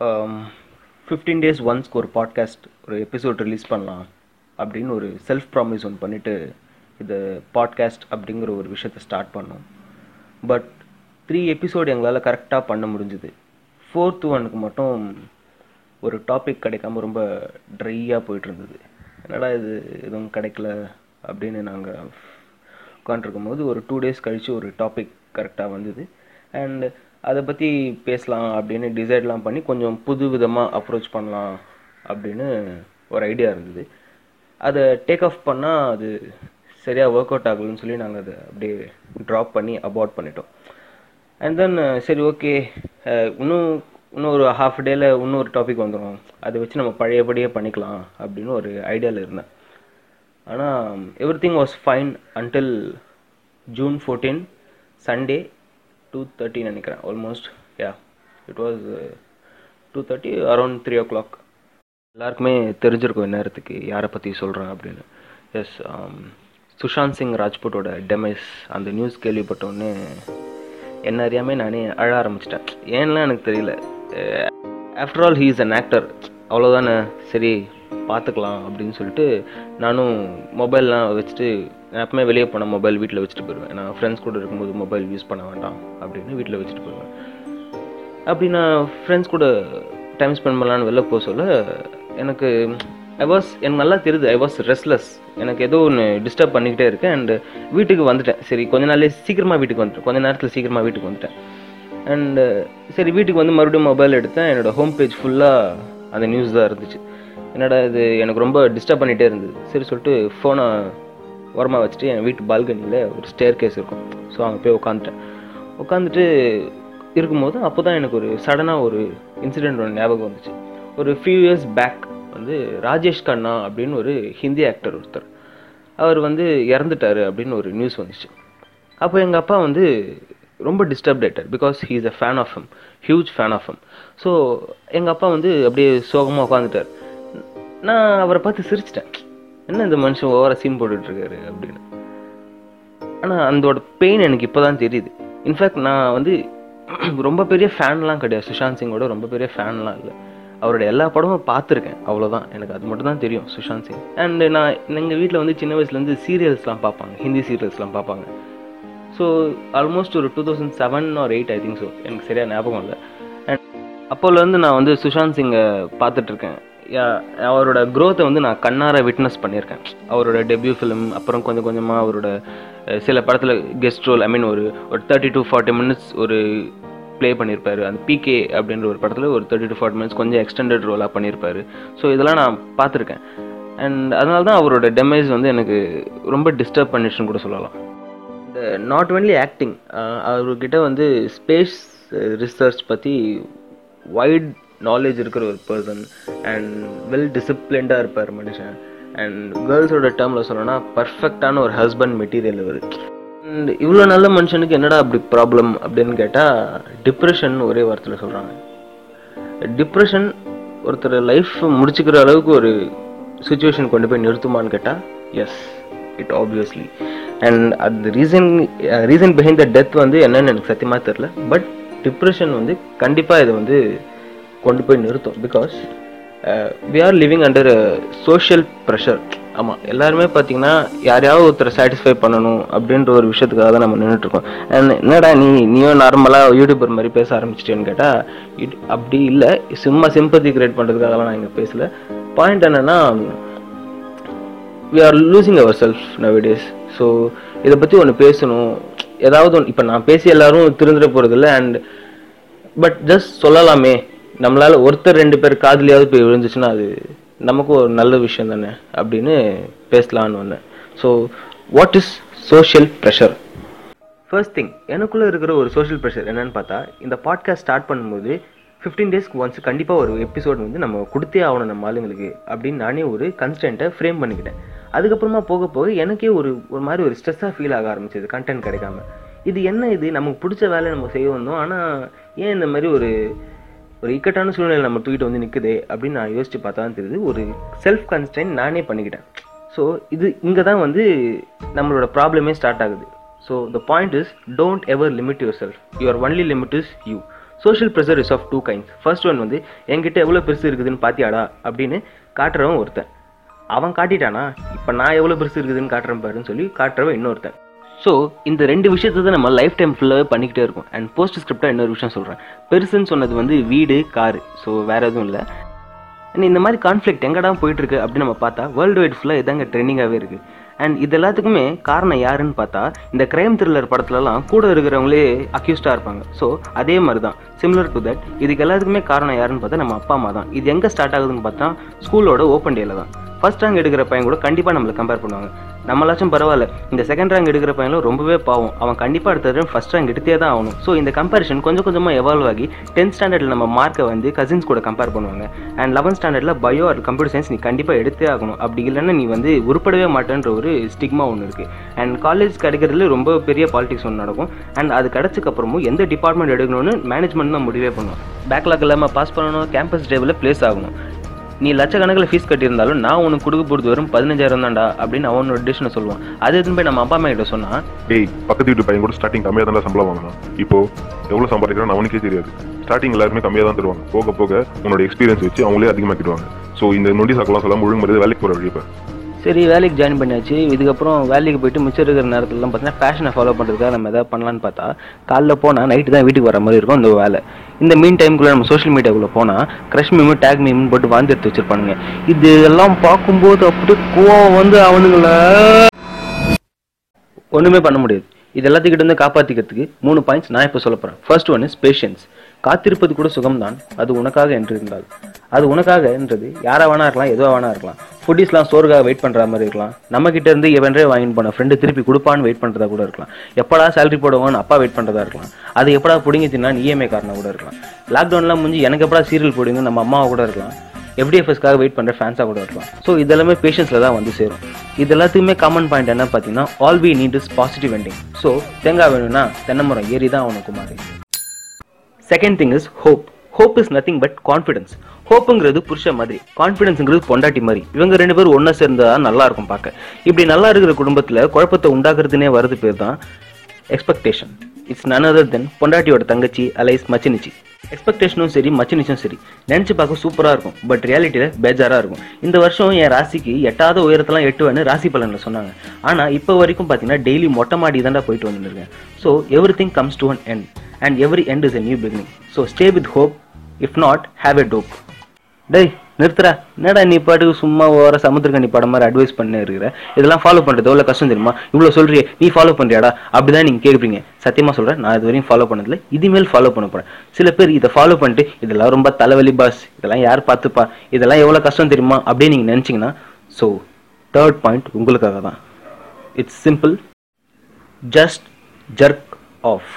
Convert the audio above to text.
Fifteen days ஒன்ஸ்க்கு ஒரு podcast ஒரு episode release பண்ணலாம் அப்படின்னு ஒரு செல்ஃப் ப்ராமிஸ் ஒன்று பண்ணிவிட்டு இது பாட்காஸ்ட் அப்படிங்கிற ஒரு விஷயத்தை ஸ்டார்ட் பண்ணோம். பட் த்ரீ எபிசோடு எங்களால் கரெக்டாக பண்ண முடிஞ்சுது. ஃபோர்த்து ஒனுக்கு மட்டும் ஒரு டாபிக் கிடைக்காம ரொம்ப ட்ரையாக போயிட்டு இருந்தது என்னடா இது எதுவும் கிடைக்கல அப்படின்னு நாங்கள் உட்காந்துருக்கும் போது ஒரு டூ டேஸ் கழித்து ஒரு டாபிக் கரெக்டாக வந்தது. அண்ட் அதை பற்றி பேசலாம் அப்படின்னு டிசைட்லாம் பண்ணி கொஞ்சம் புது விதமாக அப்ரோச் பண்ணலாம் அப்படின்னு ஒரு ஐடியா இருந்தது. அதை டேக் ஆஃப் பண்ணால் அது சரியாக ஒர்க் அவுட் ஆகலன்னு சொல்லி நாங்கள் அதை அப்படியே ட்ராப் பண்ணி அபார்ட் பண்ணிட்டோம். அண்ட் தென் சரி ஓகே இன்னும் இன்னும் ஒரு ஹாஃப் டேயில் இன்னொரு டாபிக் வந்துடும் அதை வச்சு நம்ம பழையபடியே பண்ணிக்கலாம் அப்படின்னு ஒரு ஐடியாவில் இருந்தேன். ஆனால் everything was fine until June fourteen Sunday two thirty நினைக்கிறேன். Almost yeah it was two thirty around three o'clock எல்லாருக்குமே தெரிஞ்சிருக்கும் இந்நேரத்துக்கு யாரை பற்றி சொல்கிறேன் அப்படின்னு. எஸ் um, சுஷாந்த் சிங் ராஜ்புட்டோட டெமைஸ் அந்த நியூஸ் கேள்விப்பட்டோன்னே என்ன அறியாமல் நானே அழ ஆரம்பிச்சிட்டேன். ஏன்லாம் எனக்கு தெரியல. After all he is an actor அவ்வளோதானே சரி பார்த்துக்கலாம் அப்படின்னு சொல்லிட்டு நானும் மொபைல்லாம் வச்சுட்டு நான் எப்பவுமே வெளியே போனால் மொபைல் வீட்டில் வச்சுட்டு போயிடுவேன். நான் ஃப்ரெண்ட்ஸ் கூட இருக்கும்போது மொபைல் யூஸ் பண்ண வேண்டாம் அப்படின்னு வீட்டில் வச்சுட்டு போயிடுவேன். அப்படி நான் ஃப்ரெண்ட்ஸ் கூட டைம் ஸ்பெண்ட் பண்ணலான்னு வெளில போக சொல்ல எனக்கு ஐ வாஸ் எனக்கு நல்லா தெரியுது. ஐ வாஸ் ரெஸ்ட்லெஸ் எனக்கு ஏதோ ஒன்று டிஸ்டர்ப் பண்ணிக்கிட்டே இருக்கேன். அண்டு வீட்டுக்கு வந்துட்டேன். சரி கொஞ்ச நாளே சீக்கிரமாக வீட்டுக்கு வந்துட்டேன். கொஞ்ச நேரத்தில் சீக்கிரமாக வீட்டுக்கு வந்துட்டேன். அண்டு சரி வீட்டுக்கு வந்து மறுபடியும் மொபைல் எடுத்தேன். என்னோடய ஹோம் பேஜ் ஃபுல்லாக அந்த நியூஸ் தான் இருந்துச்சு. என்னடா இது எனக்கு ரொம்ப டிஸ்டர்ப் பண்ணிகிட்டே இருந்தது. சரி சொல்லிட்டு ஃபோனை உரமாக வச்சுட்டு என் வீட்டு பால்கனியில் ஒரு ஸ்டேர் கேஸ் இருக்கும். ஸோ அங்கே போய் உட்காந்துட்டேன் உட்காந்துட்டு இருக்கும்போது அப்போ தான் எனக்கு ஒரு சடனாக ஒரு இன்சிடெண்ட் ஒன்று ஞாபகம் வந்துச்சு. ஒரு ஃபியூ இயர்ஸ் பேக் வந்து ராஜேஷ் கண்ணா அப்படின்னு ஒரு ஹிந்தி ஆக்டர் ஒருத்தர். அவர் வந்து இறந்துட்டார் அப்படின்னு ஒரு நியூஸ் வந்துச்சு. அப்போ எங்கள் அப்பா வந்து ரொம்ப டிஸ்டர்ப்ட் ஆகிட்டார் because he is a fan of him huge fan of him so எங்கள் அப்பா வந்து அப்படியே சோகமாக உட்காந்துட்டார் நான் அவரை பார்த்து சிரிச்சிட்டேன். என்ன இந்த மனுஷன் ஓவர சீன் போட்டுட்ருக்காரு அப்படின்னு. ஆனால் அதோட பெயின் எனக்கு இப்போ தான் தெரியுது இன்ஃபேக்ட் நான் வந்து ரொம்ப பெரிய ஃபேன்லாம் கிடையாது. சுஷாந்த் சிங்கோட ரொம்ப பெரிய ஃபேன்லாம் இல்லை. அவரோட எல்லா படமும் பார்த்துருக்கேன். அவ்வளோதான் எனக்கு அது மட்டும் தான் தெரியும் சுஷாந்த் சிங். அண்டு நான் எங்கள் வீட்டில் வந்து சின்ன வயசுலேருந்து சீரியல்ஸ்லாம் பார்ப்பாங்க. ஹிந்தி சீரியல்ஸ்லாம் பார்ப்பாங்க. ஸோ ஆல்மோஸ்ட் ஒரு two thousand seven or eight I think so எனக்கு சரியாக ஞாபகம் இல்லை. அண்ட் அப்போலேருந்து நான் வந்து சுஷாந்த் சிங்கை பார்த்துட்ருக்கேன். அவரோட க்ரோத்தை வந்து நான் கண்ணார விட்னஸ் பண்ணியிருக்கேன். அவரோட டெபியூ ஃபிலிம் அப்புறம் கொஞ்சம் கொஞ்சமாக அவரோட சில படத்தில் கெஸ்ட் ரோல் ஐ மீன் ஒரு ஒரு தேர்ட்டி டு ஃபார்ட்டி மினிட்ஸ் ஒரு ப்ளே பண்ணியிருப்பாரு. அந்த பிகே அப்படின்ற ஒரு படத்தில் ஒரு தேர்ட்டி டு ஃபார்ட்டி மினிட்ஸ் கொஞ்சம் எக்ஸ்டெண்டட் ரோலாக பண்ணியிருப்பாரு. ஸோ இதெல்லாம் நான் பார்த்துருக்கேன். அண்ட் அதனால தான் அவரோட டெமேஜ் வந்து எனக்கு ரொம்ப டிஸ்டர்ப் பண்ணிடுச்சுன்னு கூட சொல்லலாம். இந்த நாட் ஒன்லி ஆக்டிங் அவர்கிட்ட வந்து ஸ்பேஸ் ரிசர்ச் பற்றி வைட் நாலேஜ் இருக்கிற ஒரு பர்சன் அண்ட் வெல் டிசிப்ளின்டாக இருப்பார் மனுஷன். அண்ட் கேர்ள்ஸோட டேர்மில் சொல்லணும்னா பர்ஃபெக்டான ஒரு ஹஸ்பண்ட் மெட்டீரியல் இவர். அண்ட் இவ்வளோ நல்ல மனுஷனுக்கு என்னடா அப்படி ப்ராப்ளம் அப்படின்னு கேட்டால் டிப்ரெஷன் ஒரே வார்த்தையில் சொல்கிறாங்க டிப்ரெஷன் ஒருத்தர் லைஃப் முடிச்சுக்கிற அளவுக்கு ஒரு சுச்சுவேஷன் கொண்டு போய் நிறுத்துமான்னு கேட்டால் எஸ் இட் ஆப்வியஸ்லி அண்ட் அந்த reason reason behind the death வந்து என்னன்னு எனக்கு சத்தியமாக தெரில பட் டிப்ரெஷன் வந்து கண்டிப்பாக இதை வந்து கொண்டு போய் நிறுத்தும். Because we are living under social pressure ஆமாம் எல்லாருமே பார்த்தீங்கன்னா யாரையாவது ஒருத்தரை சாட்டிஸ்ஃபை பண்ணணும் அப்படின்ற ஒரு விஷயத்துக்காக தான் நம்ம நின்றுட்டுருக்கோம் அண்ட் என்னடா நீ நீயும் நார்மலாக யூடியூபர் மாதிரி பேச ஆரம்பிச்சிட்டேன்னு கேட்டால் இட் அப்படி இல்லை. சும்மா சிம்பத்தி கிரியேட் பண்ணுறதுக்காகலாம் நான் இங்கே பேசல. பாயிண்ட் என்னென்னா we are losing our self nowadays so இதை பற்றி ஒன்று பேசணும். ஏதாவது ஒன்று இப்போ நான் பேசி எல்லாரும் திருந்துட போகிறதில்ல அண்ட் பட் ஜஸ்ட் சொல்லலாமே. நம்மளால் ஒருத்தர் ரெண்டு பேர் காதலியாவது போய் விழுந்துச்சுன்னா அது நமக்கும் ஒரு நல்ல விஷயம் தானே அப்படின்னு பேசலான்னு வந்தேன். So what is social pressure first thing எனக்குள்ளே இருக்கிற ஒரு சோஷியல் ப்ரெஷர் என்னன்னு பார்த்தா இந்த பாட்காஸ்ட் ஸ்டார்ட் பண்ணும்போது ஃபிஃப்டீன் டேஸ்க்கு ஒன்ஸ் கண்டிப்பாக ஒரு எபிசோட் வந்து நம்ம கொடுத்தே ஆகணும் நம்ம ஆளுங்களுக்கு அப்படின்னு நானே ஒரு கன்ஸ்டன்ட்டை ஃப்ரேம் பண்ணிக்கிட்டேன். அதுக்கப்புறமா போக போக எனக்கே ஒரு ஒரு மாதிரி ஒரு ஸ்ட்ரெஸ்ஸாக ஃபீல் ஆக ஆரம்பிச்சது கண்டென்ட் கிடைக்காம. இது என்ன இது? நமக்கு பிடிச்ச வேலையை நம்ம செய்ய வந்தோம். ஆனால் ஏன் இந்த மாதிரி ஒரு ஒரு இக்கட்டான சூழ்நிலை நம்ம தூக்கிட்டு வந்து நிற்குதே அப்படின்னு நான் யோசிச்சு பார்த்தா தான் தெரியுது. ஒரு செல்ஃப் கன்ஸ்டைன் நானே பண்ணிக்கிட்டேன். ஸோ இது இங்கே தான் வந்து நம்மளோட ப்ராப்ளமே ஸ்டார்ட் ஆகுது. So the point is don't ever limit yourself your only limit is you social pressure is of two kinds first one வந்து என்கிட்ட எவ்வளோ பெருசு இருக்குதுன்னு பார்த்தியாடா அப்படின்னு காட்டுறவன் ஒருத்தன். அவன் காட்டிட்டானா? இப்போ நான் எவ்வளோ பெருசு இருக்குதுன்னு காட்டுறேன் பாருன்னு சொல்லி காட்டுறவன் இன்னொருத்தன். ஸோ இந்த ரெண்டு விஷயத்தை தான் நம்ம லைஃப் டைம் ஃபுல்லாகவே பண்ணிக்கிட்டே இருக்கும். அண்ட் போஸ்ட் ஸ்கிரிப்டாக இன்னொரு விஷயம் சொல்கிறேன் பெருசுன்னு சொன்னது வந்து வீடு காரு. ஸோ வேறு எதுவும் இல்லை. அண்ட் இந்த மாதிரி கான்ஃப்ளிக்ட் எங்கடா போயிட்டுருக்கு அப்படின்னு நம்ம பார்த்தா வேர்ல்டு வைட் ஃபுல்லாக இதாங்க ட்ரெண்டிங்காகவே இருக்குது அண்ட் இது எல்லாத்துக்குமே காரணம் யாருன்னு பார்த்தா இந்த கிரைம் த்ரில்லர் படத்துலலாம் கூட இருக்கிறவங்களே அக்யூஸ்டாக இருப்பாங்க. ஸோ அதே மாதிரி தான் சிமிலர் டு தட் இதுக்கு எல்லாத்துக்குமே காரணம் யாருன்னு பார்த்தா நம்ம அப்பா அம்மா தான். இது எங்கே ஸ்டார்ட் ஆகுதுன்னு பார்த்தா ஸ்கூலோட ஓப்பன் டேல தான். ஃபர்ஸ்ட் ரேங்க் எடுக்கிற பையன் கூட கண்டிப்பாக நம்மளை கம்பேர் பண்ணுவாங்க. நம்மளாச்சும் பரவாயில்ல. இந்த செகண்ட் ரேங்க் எடுக்கிற பையனும் ரொம்பவே பாவம். அவன் கண்டிப்பாக அடுத்த ஃபர்ஸ்ட் ரேங்க் எடுத்தே தான் ஆகணும். ஸோ இந்த கம்பேரிஷன் கொஞ்சம் கொஞ்சமாக எவால்வ் ஆகி டென்த் ஸ்டாண்டர்டில் நம்ம மார்க்கை வந்து கசின்ஸ் கூட கம்பேர் பண்ணுவாங்க. அண்ட் லெவன்த் ஸ்டாண்டர்டில் பயோ ஆர் கம்ப்யூட்டர் சயின்ஸ் நீ கண்டிப்பாக எடுத்தே ஆகணும். அப்படி இல்லைன்னா நீ வந்து உருப்படவே மாட்டேன்ற ஒரு ஸ்டிக்மா ஒன்று இருக்குது அண்ட் காலேஜ் கிடைக்கிறதுல ரொம்ப பெரிய பாலிடிக்ஸ் ஒன்று நடக்கும். அண்ட் அது கிடச்சக்கப்புறமும் எந்த டிபார்ட்மெண்ட் எடுக்கணும்னு மேனேஜ்மெண்ட் தான் முடிவே பண்ணுவோம் பேக்லாக் இல்லாமல் பாஸ் பண்ணணும் கேம்பஸ் டேவில் ப்ளேஸ் ஆகணும். நீ லட்சக்கணக்கில் ஃபீஸ் கட்டியிருந்தாலும் நான் உனக்கு கொடுக்க போகிறது வெறும் பதினஞ்சாயிரம் தான்டா அப்படின்னு அவனோட டிசிஷனை சொல்லுவான். அது எதுன்னு போய் நம்ம அப்பா அம்மா கிட்ட சொன்னா டேய் பக்கத்து வீட்டு பையன் கூட ஸ்டார்டிங் கம்மியாக தான் சம்பளம் வாங்கணும் இப்போ எவ்வளோ சம்பாதிக்கிறான்னு அவனுக்கே தெரியாது. ஸ்டார்டிங் எல்லாருமே கம்மியாக தான் தருவாங்க. போக போக உன்னோட எக்ஸ்பீரியன்ஸ் வச்சு அவங்களே அதிகமாக்கிடுவாங்க. ஸோ இந்த நொண்டி சாக்கெல்லாம் சொல்ல ஒழுங்கு வேலைக்கு போகிற வழி இப்போ சரி வேலைக்கு ஜாயின் பண்ணியாச்சு. இதுக்கப்புறம் வேலைக்கு போயிட்டு மிச்சம் இருக்கிற நேரத்துலலாம் பார்த்தீங்கன்னா ஃபேஷனை ஃபாலோ பண்ணுறதுக்காக நம்ம எதாவது பண்ணலான்னு பார்த்தா காலைல போனால் நைட்டு தான் வீட்டுக்கு வர மாதிரி இருக்கும் இந்த வேலை. இந்த மீன் டைமுக்குள்ளே நம்ம சோஷியல் மீடியாக்குள்ளே போனால் க்ரஷ் மீமு டேக் மீம் போட்டு வாழ்ந்து எடுத்து வச்சுருப்பானுங்க. இது எல்லாம் பார்க்கும்போது அப்படியே கோவம் வந்து அவனுங்கள. ஒன்றுமே பண்ண முடியாது. இது எல்லாத்துக்கிட்ட இருந்து காப்பாற்றிக்கிறதுக்கு மூணு பாயிண்ட்ஸ் நான் இப்போ சொல்ல போகிறேன் ஃபர்ஸ்ட் ஒன் இஸ் பேஷன்ஸ் காத்திருப்பது கூட சுகம்தான். அது உனக்காக என்று இருந்தால். அது உனக்காக என்றது. வேணா இருக்கலாம் எதுவாக வேணா இருக்கலாம். ஃபுட்டிஸ்லாம் சோறுக்காக வெயிட் பண்ணுற மாதிரி இருக்கலாம். நம்ம கிட்ட இருந்து எவன்றே வாங்கிட்டு போன ஃப்ரெண்டு திருப்பி கொடுப்பான்னு வெயிட் பண்ணுறதா கூட இருக்கலாம். எப்படா சேலரி போடுவான்னு அப்பா வெயிட் பண்ணுறதா இருக்கலாம். அது எப்படா பிடிங்கி தின்னா இஎம்ஐ காரணம் கூட இருக்கலாம். லாக்டவுன்லாம் முடிஞ்சு எனக்கு எப்படா சீரியல் போடுங்க நம்ம அம்மாவை கூட இருக்கலாம். எஃப்டிஎஃப்எஸ்க்காக வெயிட் பண்ணுற ஃபேன்ஸாக கூட இருக்கலாம். ஸோ இதெல்லாமே பேஷன்ஸில் தான் வந்து சேரும். இது எல்லாத்துக்குமே காமன் பாயிண்ட் என்ன பார்த்தீங்கன்னா all we need is positive ending so தேங்காய் வேணும்னா தென்னை மரம் ஏறி தான் அவனுக்கு மாறி second thing is hope hope is nothing but confidence ஹோப்புங்கிறது புருஷ மாதிரி கான்ஃபிடன்ஸுங்கிறது பொண்டாட்டி மாதிரி. இவங்க ரெண்டு பேரும் ஒன்றா சேர்ந்தா நல்லா இருக்கும் பார்க்க. இப்படி நல்லா இருக்கிற குடும்பத்தில் குழப்பத்தை உண்டாக்குறதுனே வரது பேர் தான் expectation it's none other than பொண்டாட்டியோட தங்கச்சி அலைஸ் மச்சினிச்சி. எக்ஸ்பெக்டேஷனும் சரி மச்சினிச்சும் சரி. நினச்சி பார்க்க சூப்பராக இருக்கும் பட் ரியாலிட்டியில் பேஜாராக இருக்கும். இந்த வருஷம் என் ராசிக்கு எட்டாத உயரத்தெல்லாம் எட்டுவேன்னு ராசி பலனில் சொன்னாங்க. ஆனால் இப்போ வரைக்கும் பார்த்தீங்கன்னா டெய்லி மொட்டை மாடி தாண்டா போயிட்டு வந்துருக்கேன் so everything comes to an end and every end is a new beginning so stay with hope if not have a dope டேய் நிறுத்துறா என்னடா நீ பாட்டுக்கு சும்மா ஓர சமுத்திரக்கணி படம் மாதிரி அட்வைஸ் பண்ண இருக்கிற இதெல்லாம் ஃபாலோ பண்ணுறது எவ்வளோ கஷ்டம் தெரியுமா? இவ்வளோ சொல்றியே நீ ஃபாலோ பண்ணுறியாடா அப்படிதான் நீங்கள் கேட்குறீங்க சத்தியமாக சொல்கிறேன் நான் இது வரையும் ஃபாலோ பண்ணதில்ல. இதுமேல் ஃபாலோ பண்ண போகிறேன் சில பேர் இதை ஃபாலோ பண்ணிட்டு இதெல்லாம் ரொம்ப தலைவலி பாஸ் இதெல்லாம் யார் பார்த்துப்பா? இதெல்லாம் எவ்வளோ கஷ்டம் தெரியுமா? அப்படின்னு நீங்கள் நினச்சிங்கன்னா ஸோ தேர்ட் பாயிண்ட் உங்களுக்காக தான் it's simple just jerk off